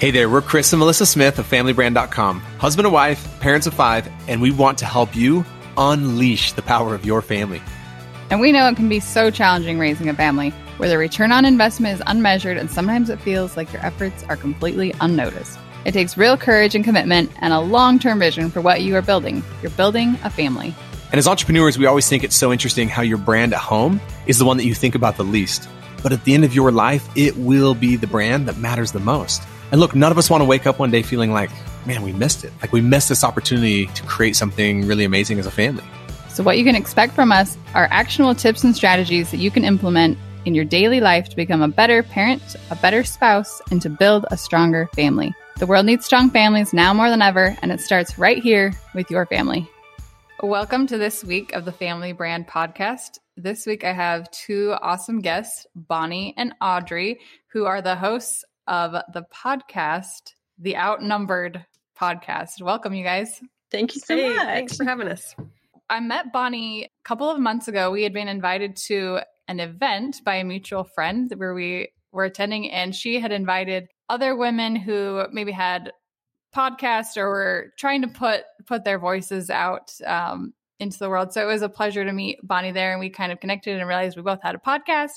Hey there, we're Chris and Melissa Smith of FamilyBrand.com, husband and wife, parents of five, and we want to help you unleash the power of your family. And we know it can be so challenging raising a family, where the return on investment is unmeasured and sometimes it feels like your efforts are completely unnoticed. It takes real courage and commitment and a long term vision for what you are building. You're building a family. And as entrepreneurs, we always think it's so interesting how your brand at home is the one that you think about the least. But at the end of your life, it will be the brand that matters the most. And look, none of us want to wake up one day feeling like, man, we missed it. Like we missed this opportunity to create something really amazing as a family. So, what you can expect from us are actionable tips and strategies that you can implement in your daily life to become a better parent, a better spouse, and to build a stronger family. The world needs strong families now more than ever, and it starts right here with your family. Welcome to this week of the Family Brand Podcast. This week I have two awesome guests, Bonnie and Audrey, who are the hosts of the podcast, the Outnumbered podcast. Welcome, you guys. Thank you so Hey, much. thanks for having us. I met Bonnie a couple of months ago. We had been invited to an event by a mutual friend where we were attending, and she had invited other women who maybe had podcasts or were trying to put put their voices out um, into the world. So it was a pleasure to meet Bonnie there, and we kind of connected and realized we both had a podcast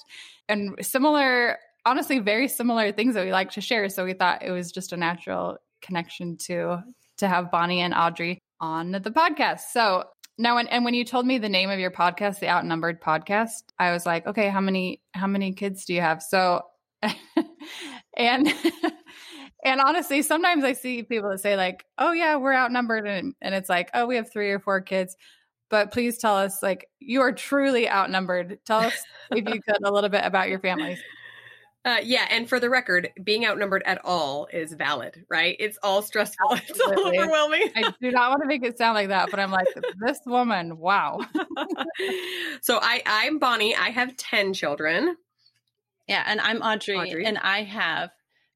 and similar, honestly, very similar things that we like to share. So we thought it was just a natural connection to to have Bonnie and Audrey on the podcast. So now, and, and when you told me the name of your podcast, the Outnumbered Podcast, I was like, okay, how many how many kids do you have? So, and and honestly, sometimes I see people that say like, oh yeah, we're outnumbered, and and it's like, oh, we have three or four kids. But please tell us, like, you are truly outnumbered. Tell us, if you could, a little bit about your families. Uh, yeah, and for the record, being outnumbered at all is valid, right? It's all stressful. It's all overwhelming. I do not want to make it sound like that, but I'm like, this woman, wow. so I, I'm Bonnie. I have ten children. Yeah, and I'm Audrey, Audrey. and I have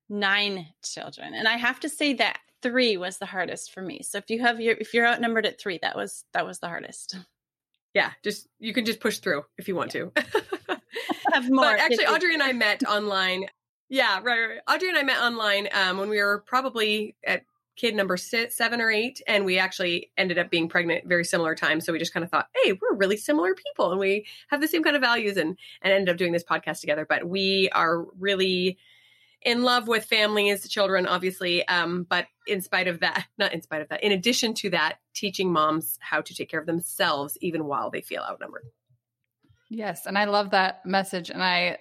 nine children. And I have to say that three was the hardest for me. So if you have your if you're outnumbered at three, that was that was the hardest. Yeah, just you can just push through if you want to. Have more. But actually, Audrey and I met online. Yeah, right, right. Audrey and I met online um, when we were probably at kid number six, seven or eight, and we actually ended up being pregnant very similar time. So we just kind of thought, hey, we're really similar people, and we have the same kind of values, and and ended up doing this podcast together. But we are really in love with families, children, obviously. Um, but in spite of that, not in spite of that, in addition to that, teaching moms how to take care of themselves even while they feel outnumbered. Yes, and I love that message and I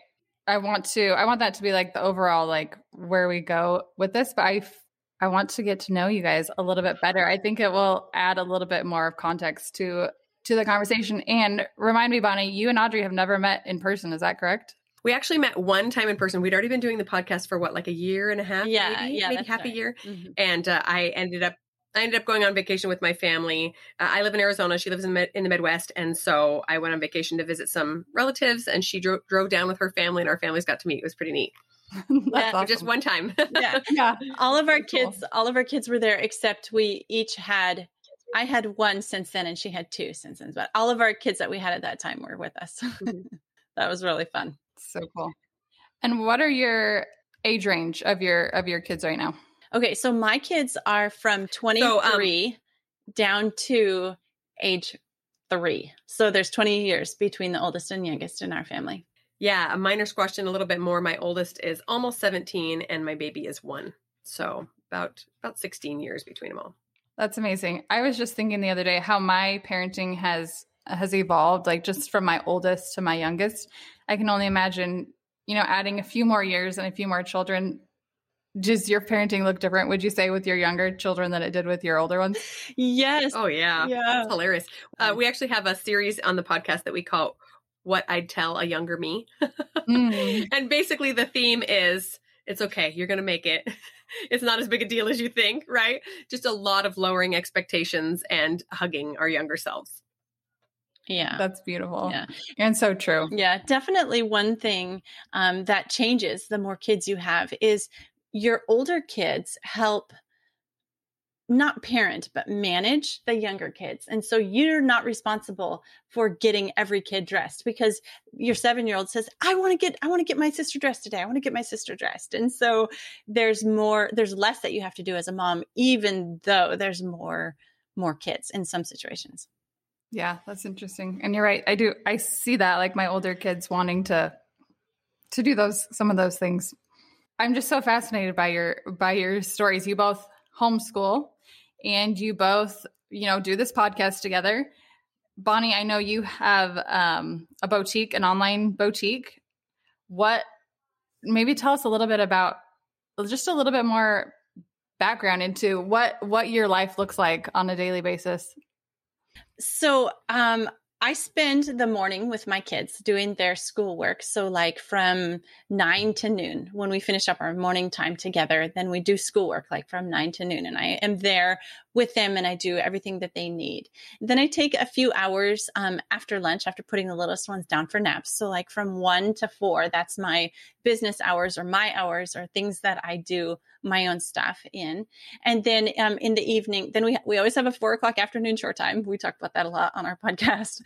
I want to I want that to be like the overall like where we go with this, but I f- I want to get to know you guys a little bit better. I think it will add a little bit more of context to to the conversation and remind me Bonnie, you and Audrey have never met in person, is that correct? We actually met one time in person. We'd already been doing the podcast for what, like a year and a half? Yeah, maybe, yeah, maybe half a right. year. Mhm. And uh, I ended up, I ended up going on vacation with my family. Uh, I live in Arizona. She lives in, Mid- in the Midwest, and so I went on vacation to visit some relatives. And she dro- drove down with her family, and our families got to meet. It was pretty neat. That's Yeah, But Just one time. Yeah. Yeah. all of our Very cool. kids all of our kids were there except we each had I had one since then and she had two since then. But all of our kids that we had at that time were with us. Mhm. that was really fun. So cool. And what are your age range of your of your kids right now? Okay, so my kids are from um 23 down to age three. So there's 20 years between the oldest and youngest in our family. yeah, a minor squashed in a little bit more. My oldest is almost 17, and my baby is one. So about about 16 years between them all. That's amazing. I was just thinking the other day how my parenting has has evolved like just from my oldest to my youngest. I can only imagine, you know, adding a few more years and a few more children. Does your parenting look different, would you say, with your younger children than it did with your older ones? Yes. Oh yeah, Yeah. that's hilarious. Uh, we actually have a series on the podcast that we call "What I'd Tell a Younger Me," Mm. and basically the theme is it's okay, you're gonna make it. It's not as big a deal as you think, right? Just a lot of lowering expectations and hugging our younger selves. Yeah. That's beautiful. Yeah. And so true. Yeah, definitely one thing um, that changes the more kids you have is your older kids help not parent, but manage the younger kids. And so you're not responsible for getting every kid dressed because your seven year old says, I want to get, I want to get my sister dressed today. I want to get my sister dressed. And so there's more, there's less that you have to do as a mom, even though there's more, more kids in some situations. Yeah, that's interesting. And you're right. I do, I see that like my older kids wanting to, to do those, some of those things. I'm just so fascinated by your, by your stories. You both homeschool and you both, you know, do this podcast together. Bonnie, I know you have um, a boutique, an online boutique. What, maybe tell us a little bit about just a little bit more background into what what your life looks like on a daily basis. So, um, I spend the morning with my kids doing their schoolwork. So, like from nine to noon, when we finish up our morning time together, then we do schoolwork like from nine to noon. And I am there with them and I do everything that they need. Then I take a few hours um, after lunch, after putting the littlest ones down for naps. So, like from one to four, that's my business hours or my hours or things that I do my own stuff in. And then um, in the evening, then we we always have a four o'clock afternoon short time. We talk about that a lot on our podcast.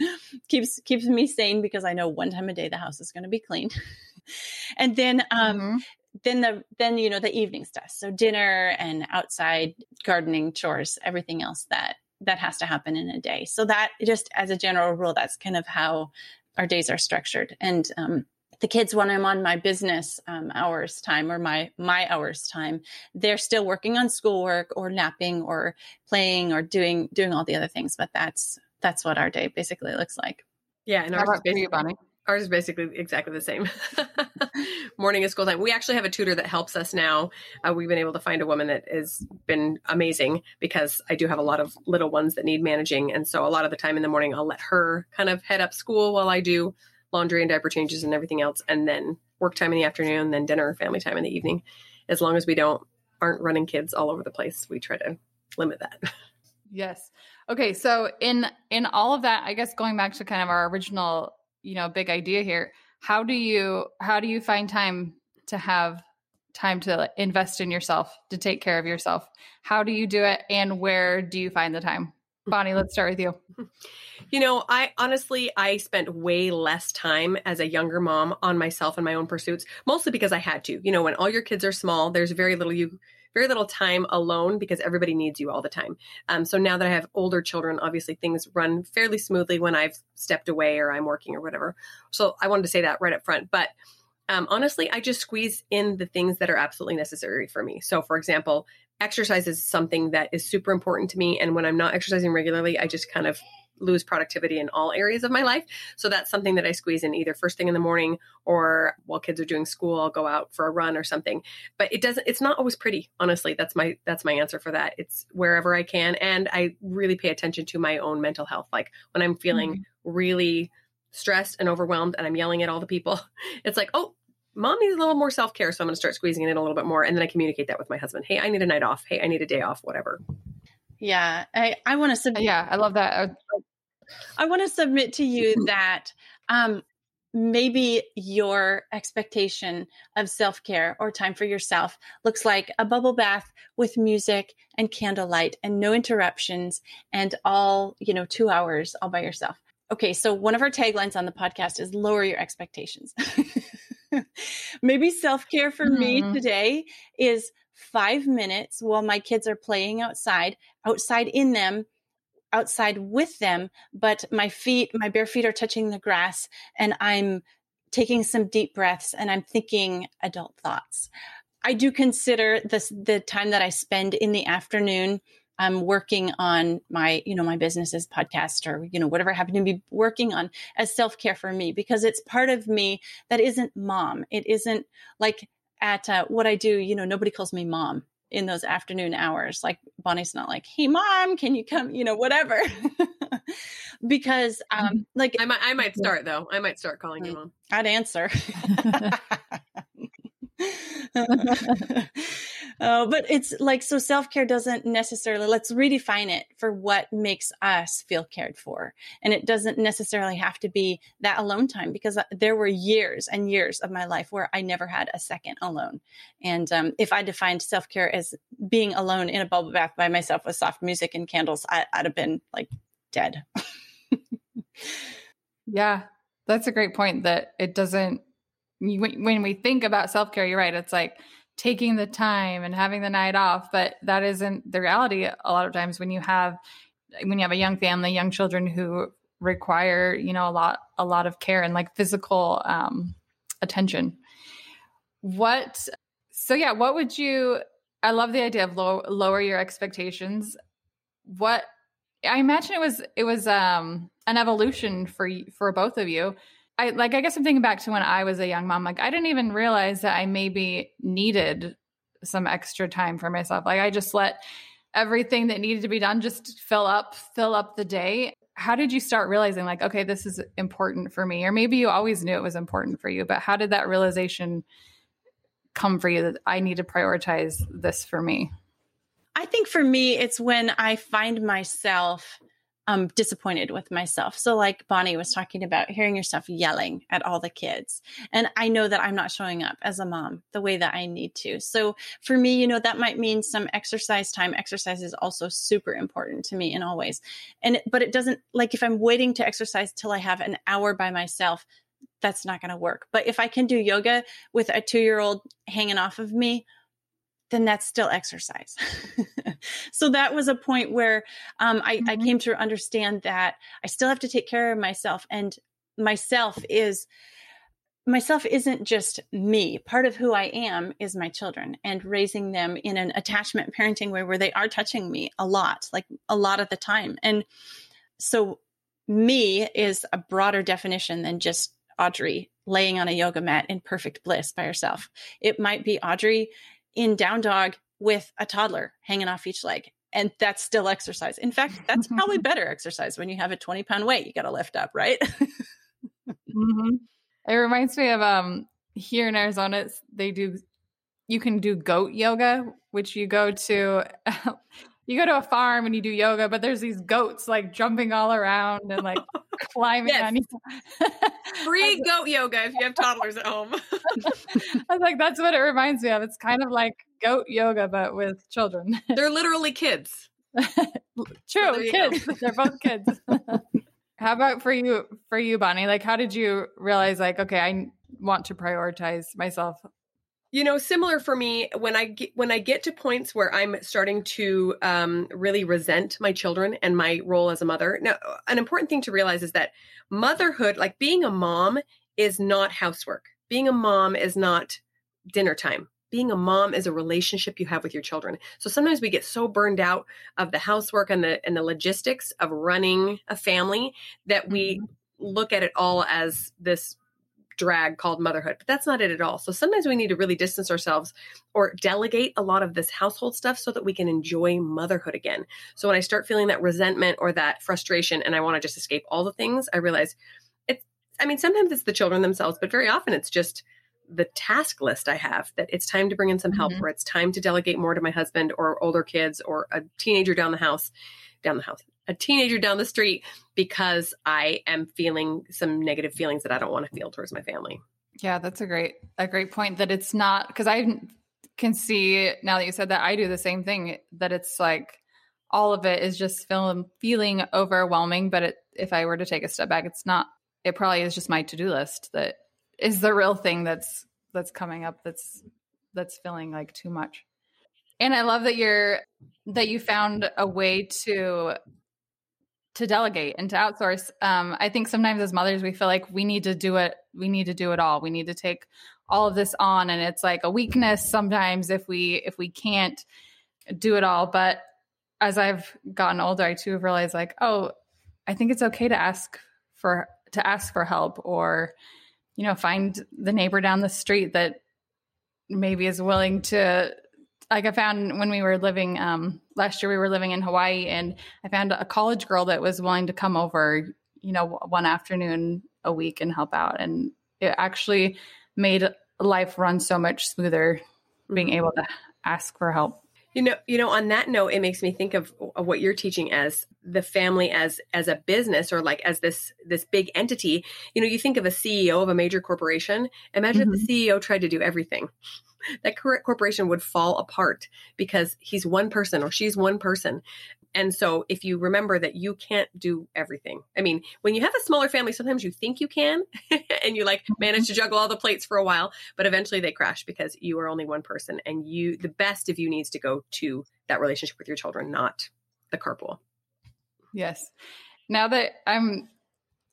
keeps keeps me sane because I know one time a day the house is going to be clean. and then um, mm-hmm then the then you know the evening stuff so dinner and outside gardening chores everything else that that has to happen in a day so that just as a general rule that's kind of how our days are structured and um, the kids when i'm on my business um, hours time or my my hours time they're still working on schoolwork or napping or playing or doing doing all the other things but that's that's what our day basically looks like yeah and ours is you, Bonnie? Ours is basically exactly the same. Morning is school time. We actually have a tutor that helps us now. Uh, we've been able to find a woman that has been amazing because I do have a lot of little ones that need managing. And so a lot of the time in the morning, I'll let her kind of head up school while I do laundry and diaper changes and everything else. And then work time in the afternoon, then dinner, family time in the evening. As long as we don't aren't running kids all over the place, we try to limit that. Yes. Okay. So in in all of that, I guess going back to kind of our original you know big idea here how do you how do you find time to have time to invest in yourself to take care of yourself how do you do it and where do you find the time bonnie let's start with you you know i honestly i spent way less time as a younger mom on myself and my own pursuits mostly because i had to you know when all your kids are small there's very little you very little time alone because everybody needs you all the time. Um, so now that I have older children, obviously things run fairly smoothly when I've stepped away or I'm working or whatever. So I wanted to say that right up front. But um, honestly, I just squeeze in the things that are absolutely necessary for me. So, for example, exercise is something that is super important to me. And when I'm not exercising regularly, I just kind of lose productivity in all areas of my life. So that's something that I squeeze in either first thing in the morning or while kids are doing school, I'll go out for a run or something. But it doesn't it's not always pretty, honestly. That's my that's my answer for that. It's wherever I can and I really pay attention to my own mental health. Like when I'm feeling mm-hmm. really stressed and overwhelmed and I'm yelling at all the people, it's like, "Oh, mom needs a little more self care, so I'm going to start squeezing it in a little bit more. And then I communicate that with my husband. Hey, I need a night off. Hey, I need a day off, whatever. Yeah, I, I want to submit. Yeah, I love that. I want to submit to you that um, maybe your expectation of self care or time for yourself looks like a bubble bath with music and candlelight and no interruptions and all, you know, two hours all by yourself. Okay, so one of our taglines on the podcast is lower your expectations. maybe self care for mm-hmm. me today is five minutes while my kids are playing outside, outside in them outside with them, but my feet, my bare feet are touching the grass and I'm taking some deep breaths and I'm thinking adult thoughts. I do consider this the time that I spend in the afternoon I'm working on my, you know, my business's podcast or, you know, whatever I happen to be working on as self care for me because it's part of me that isn't mom. It isn't like at uh, what I do, you know, nobody calls me mom in those afternoon hours. Like Bonnie's not like, "Hey, mom, can you come?" You know, whatever. because, um, mm-hmm. like, I might, I might start though. I might start calling you mm, mom. I'd answer. Oh, but it's like so self care doesn't necessarily, let's redefine it for what makes us feel cared for. And it doesn't necessarily have to be that alone time because uh, there were years and years of my life where I never had a second alone. And um, if I defined self care as being alone in a bubble bath by myself with soft music and candles, I, I'd have been like dead. yeah, that's a great point that it doesn't, when we think about self care, you're right. It's like, taking the time and having the night off but that isn't the reality a lot of times when you have when you have a young family young children who require you know a lot a lot of care and like physical um attention what so yeah what would you i love the idea of low, lower your expectations what i imagine it was it was um an evolution for for both of you I like I guess I'm thinking back to when I was a young mom. Like I didn't even realize that I maybe needed some extra time for myself. Like I just let everything that needed to be done just fill up, fill up the day. How did you start realizing like, okay, this is important for me? Or maybe you always knew it was important for you, but how did that realization come for you that I need to prioritize this for me? I think for me, it's when I find myself um, disappointed with myself. So, like Bonnie was talking about, hearing yourself yelling at all the kids. And I know that I'm not showing up as a mom the way that I need to. So, for me, you know, that might mean some exercise time. Exercise is also super important to me in all ways. And, but it doesn't, like, if I'm waiting to exercise till I have an hour by myself, that's not going to work. But if I can do yoga with a two year old hanging off of me, then that's still exercise. so that was a point where um, I, mm-hmm. I came to understand that I still have to take care of myself, and myself is myself isn't just me. Part of who I am is my children and raising them in an attachment parenting way where they are touching me a lot, like a lot of the time. And so me is a broader definition than just Audrey laying on a yoga mat in perfect bliss by herself. It might be Audrey in down dog with a toddler hanging off each leg. And that's still exercise. In fact, that's probably better exercise when you have a 20 pound weight you got to lift up, right? mm-hmm. It reminds me of um here in Arizona, they do you can do goat yoga, which you go to you go to a farm and you do yoga, but there's these goats like jumping all around and like climbing yes. on you. Free goat yoga if you have toddlers at home. I was like, that's what it reminds me of. It's kind of like goat yoga, but with children. They're literally kids. True, kids. They're both kids. how about for you, for you, Bonnie? Like, how did you realize, like, okay, I want to prioritize myself you know, similar for me when I get, when I get to points where I'm starting to um, really resent my children and my role as a mother. Now, an important thing to realize is that motherhood, like being a mom, is not housework. Being a mom is not dinner time. Being a mom is a relationship you have with your children. So sometimes we get so burned out of the housework and the and the logistics of running a family that we mm-hmm. look at it all as this drag called motherhood, but that's not it at all. So sometimes we need to really distance ourselves or delegate a lot of this household stuff so that we can enjoy motherhood again. So when I start feeling that resentment or that frustration and I want to just escape all the things, I realize it's, I mean, sometimes it's the children themselves, but very often it's just the task list I have that it's time to bring in some help mm-hmm. or it's time to delegate more to my husband or older kids or a teenager down the house, down the house, a teenager down the street because I am feeling some negative feelings that I don't want to feel towards my family. Yeah, that's a great a great point that it's not because I can see now that you said that I do the same thing that it's like all of it is just feeling feeling overwhelming but it, if I were to take a step back it's not it probably is just my to-do list that is the real thing that's that's coming up that's that's feeling like too much. And I love that you're that you found a way to to delegate and to outsource. Um, I think sometimes as mothers, we feel like we need to do it. We need to do it all. We need to take all of this on, and it's like a weakness sometimes if we if we can't do it all. But as I've gotten older, I too have realized like, oh, I think it's okay to ask for to ask for help or you know find the neighbor down the street that maybe is willing to like I found when we were living um, last year, we were living in Hawaii, and I found a college girl that was willing to come over, you know, one afternoon a week and help out, and it actually made life run so much smoother being able to ask for help. You know, you know, on that note, it makes me think of, of, what you're teaching as the family as as a business or like as this this big entity. You know, you think of a CEO of a major corporation. Imagine mm-hmm. if the CEO tried to do everything. That corporation would fall apart because he's one person or she's one person. And so if you remember that you can't do everything. I mean, when you have a smaller family, sometimes you think you can and you like manage to juggle all the plates for a while, but eventually they crash because you are only one person and you the best of you needs to go to that relationship with your children, not the carpool. Yes. Now that I'm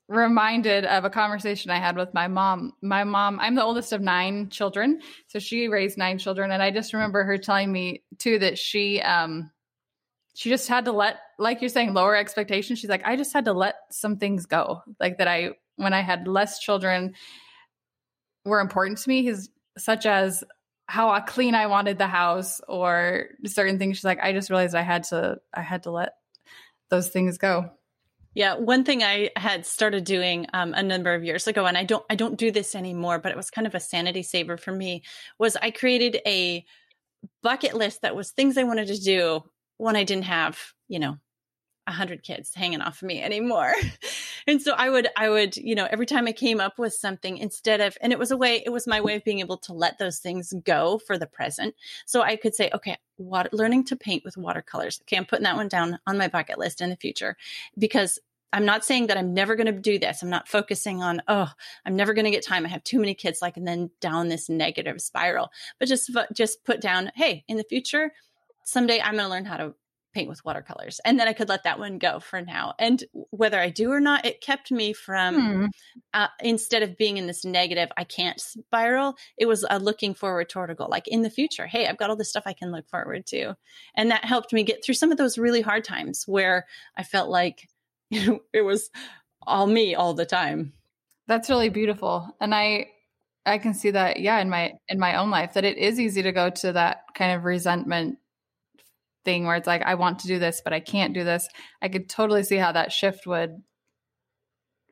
reminded of a conversation I had with my mom. My mom, I'm the oldest of nine children, so she raised nine children and I just remember her telling me too that she um she just had to let like you're saying lower expectations she's like i just had to let some things go like that i when i had less children were important to me such as how clean i wanted the house or certain things she's like i just realized i had to i had to let those things go yeah, one thing I had started doing um, a number of years ago, and I don't I don't do this anymore, but it was kind of a sanity saver for me. Was I created a bucket list that was things I wanted to do when I didn't have, you know, a hundred kids hanging off of me anymore. and so I would, I would, you know, every time I came up with something instead of, and it was a way, it was my way of being able to let those things go for the present. So I could say, okay, what, learning to paint with watercolors. Okay. I'm putting that one down on my bucket list in the future because I'm not saying that I'm never going to do this. I'm not focusing on, oh, I'm never going to get time. I have too many kids, like, and then down this negative spiral. But just, just put down, hey, in the future, someday I'm going to learn how to paint with watercolors. And then I could let that one go for now. And whether I do or not, it kept me from, hmm. uh, instead of being in this negative, I can't spiral, it was uh, looking forward toward a goal. Like in the future, hey, I've got all this stuff I can look forward to. And that helped me get through some of those really hard times where I felt like, you know, it was all me all the time. That's really beautiful. And I, I can see that, yeah, in my in my own life, that it is easy to go to that kind of resentment thing where it's like I want to do this but I can't do this. I could totally see how that shift would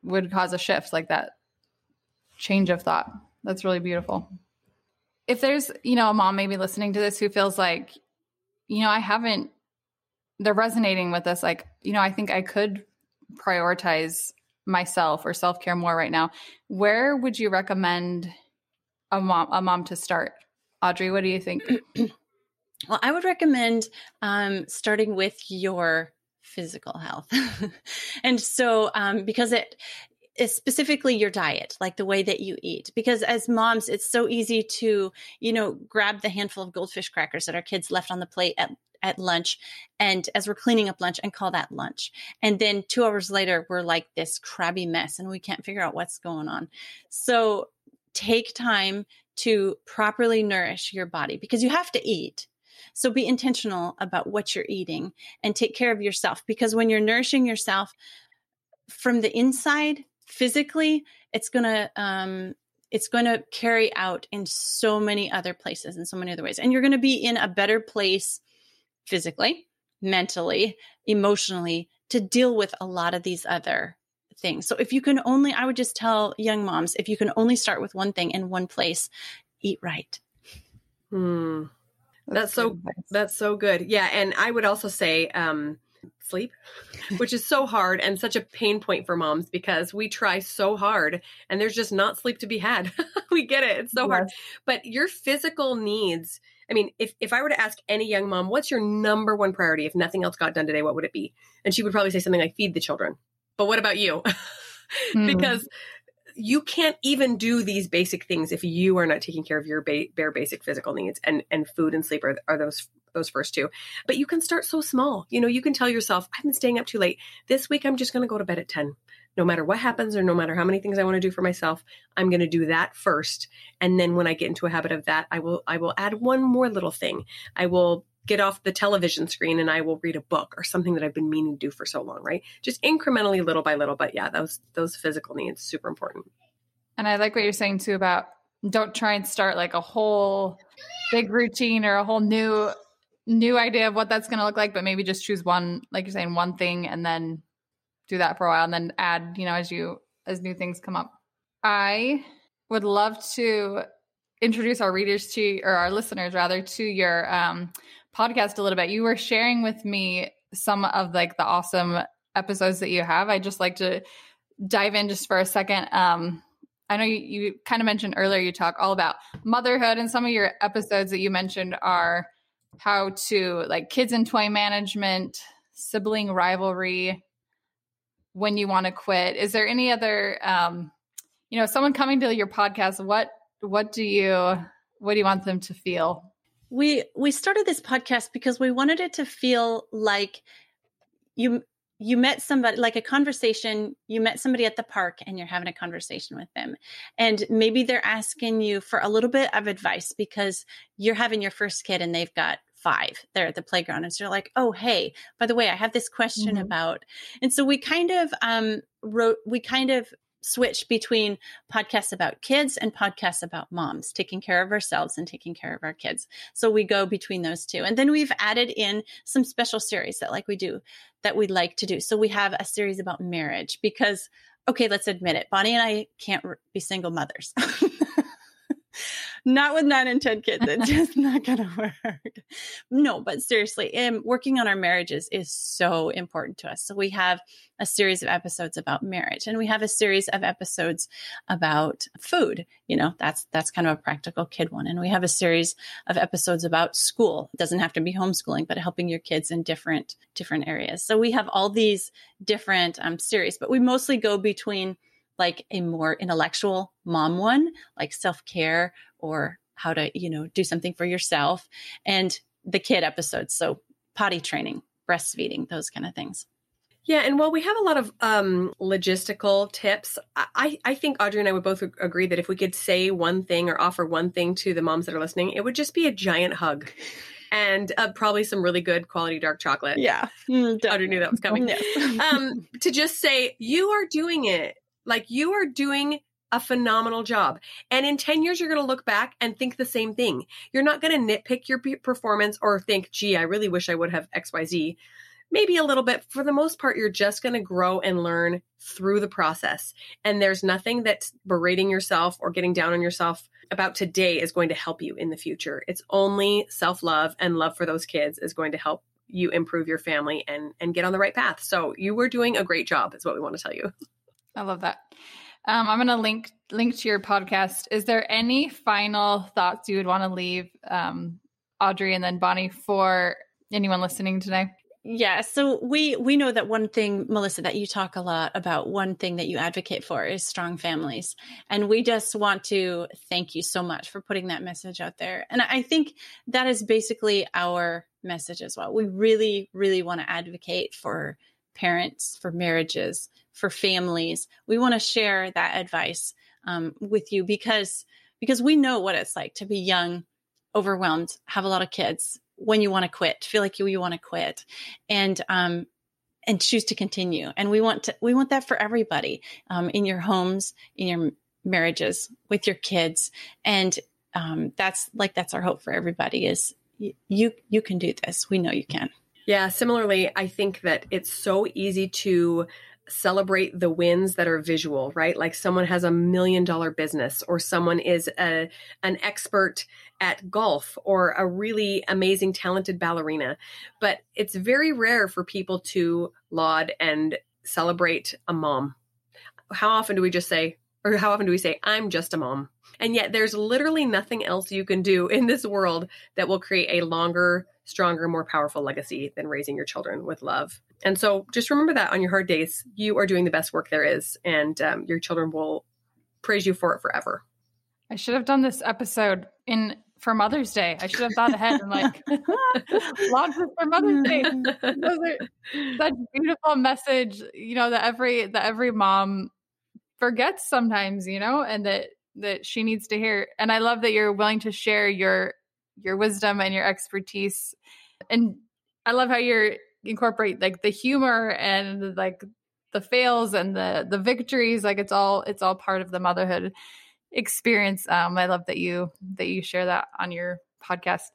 would cause a shift like that change of thought. That's really beautiful. If there's, you know, a mom maybe listening to this who feels like, you know, I haven't they're resonating with this like, you know, I think I could prioritize myself or self-care more right now. Where would you recommend a mom a mom to start? Audrey, what do you think? Well, I would recommend um, starting with your physical health. and so, um, because it is specifically your diet, like the way that you eat, because as moms, it's so easy to, you know, grab the handful of goldfish crackers that our kids left on the plate at at lunch and as we're cleaning up lunch and call that lunch. And then two hours later, we're like this crabby mess and we can't figure out what's going on. So take time to properly nourish your body because you have to eat. So be intentional about what you're eating and take care of yourself because when you're nourishing yourself from the inside physically, it's going to, um, it's going to carry out in so many other places in so many other ways. And you're going to be in a better place physically, mentally, emotionally to deal with a lot of these other things. So if you can only, I would just tell young moms, if you can only start with one thing in one place, eat right. Hmm. That's, so that's so good. Yeah, and I would also say um, sleep, which is so hard and such a pain point for moms because we try so hard and there's just not sleep to be had. we get it. It's so yes. hard. But your physical needs, I mean, if if I were to ask any young mom, what's your number one priority if nothing else got done today, what would it be? And she would probably say something like feed the children. But what about you? mm. because you can't even do these basic things if you are not taking care of your ba- bare basic physical needs and and food and sleep are, are those those first two. But you can start so small. You know you can tell yourself i've been staying up too late. This week i'm just going to go to bed at 10 no matter what happens or no matter how many things i want to do for myself i'm going to do that first. And then when i get into a habit of that i will i will add one more little thing. I will get off the television screen and I will read a book or something that I've been meaning to do for so long, right? Just incrementally little by little. But yeah, those those physical needs super important. And I like what you're saying too about don't try and start like a whole big routine or a whole new new idea of what that's going to look like, but maybe just choose one, like you're saying, one thing and then do that for a while and then add, you know, as you as new things come up. I would love to introduce our readers to, or our listeners rather, to your um, podcast a little bit. You were sharing with me some of like the awesome episodes that you have. I just like to dive in just for a second. Um, I know you, you kind of mentioned earlier you talk all about motherhood, and some of your episodes that you mentioned are how to like kids and toy management, sibling rivalry, when you want to quit. Is there any other, um, you know, someone coming to your podcast? What what do you what do you want them to feel? We we started this podcast because we wanted it to feel like you you met somebody like a conversation you met somebody at the park and you're having a conversation with them and maybe they're asking you for a little bit of advice because you're having your first kid and they've got five there at the playground and so you're like oh hey by the way i have this question mm-hmm. about and so we kind of um wrote we kind of switch between podcasts about kids and podcasts about moms, taking care of ourselves and taking care of our kids. So we go between those two. And then we've added in some special series that like we do that we like to do. So we have a series about marriage because okay, let's admit it. Bonnie and I can't be single mothers. not with nine and 10 kids. It's just not going to work. No, but seriously, um, working on our marriages is so important to us. So we have a series of episodes about marriage and we have a series of episodes about food. You know, that's, that's kind of a practical kid one. And we have a series of episodes about school. It doesn't have to be homeschooling, but helping your kids in different, different areas. So we have all these different um, series, but we mostly go between like a more intellectual mom one, like self care or how to, you know, do something for yourself, and the kid episodes. So potty training, breastfeeding, those kind of things. Yeah, and while we have a lot of um, logistical tips, I, I think Audrey and I would both agree that if we could say one thing or offer one thing to the moms that are listening, it would just be a giant hug and uh, probably some really good quality dark chocolate. Yeah, mm, Audrey knew that was coming. um, to just say you are doing it. Like you are doing a phenomenal job. And in 10 years, you're going to look back and think the same thing. You're not going to nitpick your performance or think, gee, I really wish I would have XYZ. Maybe a little bit. For the most part, you're just going to grow and learn through the process. And there's nothing that berating yourself or getting down on yourself about today is going to help you in the future. It's only self love and love for those kids is going to help you improve your family and and get on the right path. So you were doing a great job is what we want to tell you. I love that. Um, I'm going to link link to your podcast. Is there any final thoughts you would want to leave, um, Audrey, and then Bonnie for anyone listening today? Yeah, so we we know that one thing, Melissa, that you talk a lot about. One thing that you advocate for is strong families, and we just want to thank you so much for putting that message out there. And I think that is basically our message as well. We really, really want to advocate for parents, for marriages, for families. We want to share that advice um, with you because because we know what it's like to be young, overwhelmed, have a lot of kids when you want to quit, feel like you, you want to quit, and um, and choose to continue. And we want to we want that for everybody um, in your homes, in your marriages, with your kids, and um, that's like that's our hope for everybody is you you can do this. We know you can. Yeah, similarly, I think that it's so easy to celebrate the wins that are visual, right? Like someone has a million dollar business or someone is a an expert at golf or a really amazing talented ballerina. But it's very rare for people to laud and celebrate a mom. How often do we just say or how often do we say I'm just a mom? And yet there's literally nothing else you can do in this world that will create a longer stronger, more powerful legacy than raising your children with love. And so just remember that on your hard days, you are doing the best work there is, and um, your children will praise you for it forever. I should have done this episode in for Mother's Day. I should have thought ahead and like launch this for Mother's Day. Such beautiful message, you know, that every that every mom forgets sometimes, you know, and that that she needs to hear. And I love that you're willing to share your your wisdom and your expertise. And I love how you're incorporate like the humor and like the fails and the the victories. Like it's all it's all part of the motherhood experience. Um, I love that you that you share that on your podcast.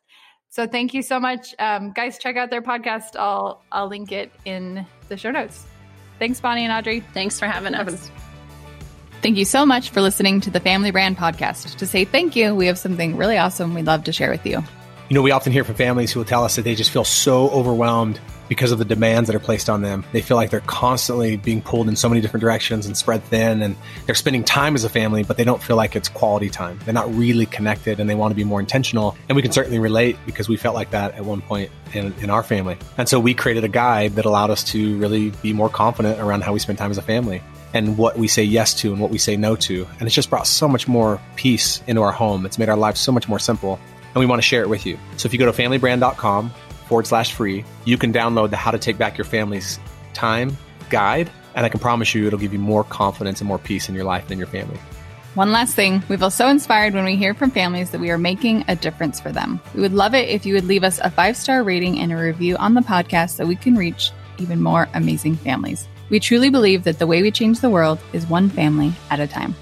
So thank you so much, um, guys. Check out their podcast. I'll I'll link it in the show notes. Thanks, Bonnie and Audrey. Thanks for having us. Thank you so much for listening to the Family Brand Podcast. To say thank you, we have something really awesome we'd love to share with you. You know, we often hear from families who will tell us that they just feel so overwhelmed because of the demands that are placed on them. They feel like they're constantly being pulled in so many different directions and spread thin, and they're spending time as a family, but they don't feel like it's quality time. They're not really connected and they want to be more intentional. And we can certainly relate because we felt like that at one point in, in our family. And so we created a guide that allowed us to really be more confident around how we spend time as a family and what we say yes to and what we say no to. And it's just brought so much more peace into our home. It's made our lives so much more simple. And we want to share it with you. So if you go to familybrand.com forward slash free, you can download the How to Take Back Your Family's Time guide. And I can promise you it'll give you more confidence and more peace in your life and in your family. One last thing, we feel so inspired when we hear from families that we are making a difference for them. We would love it if you would leave us a five star rating and a review on the podcast so we can reach even more amazing families. We truly believe that the way we change the world is one family at a time.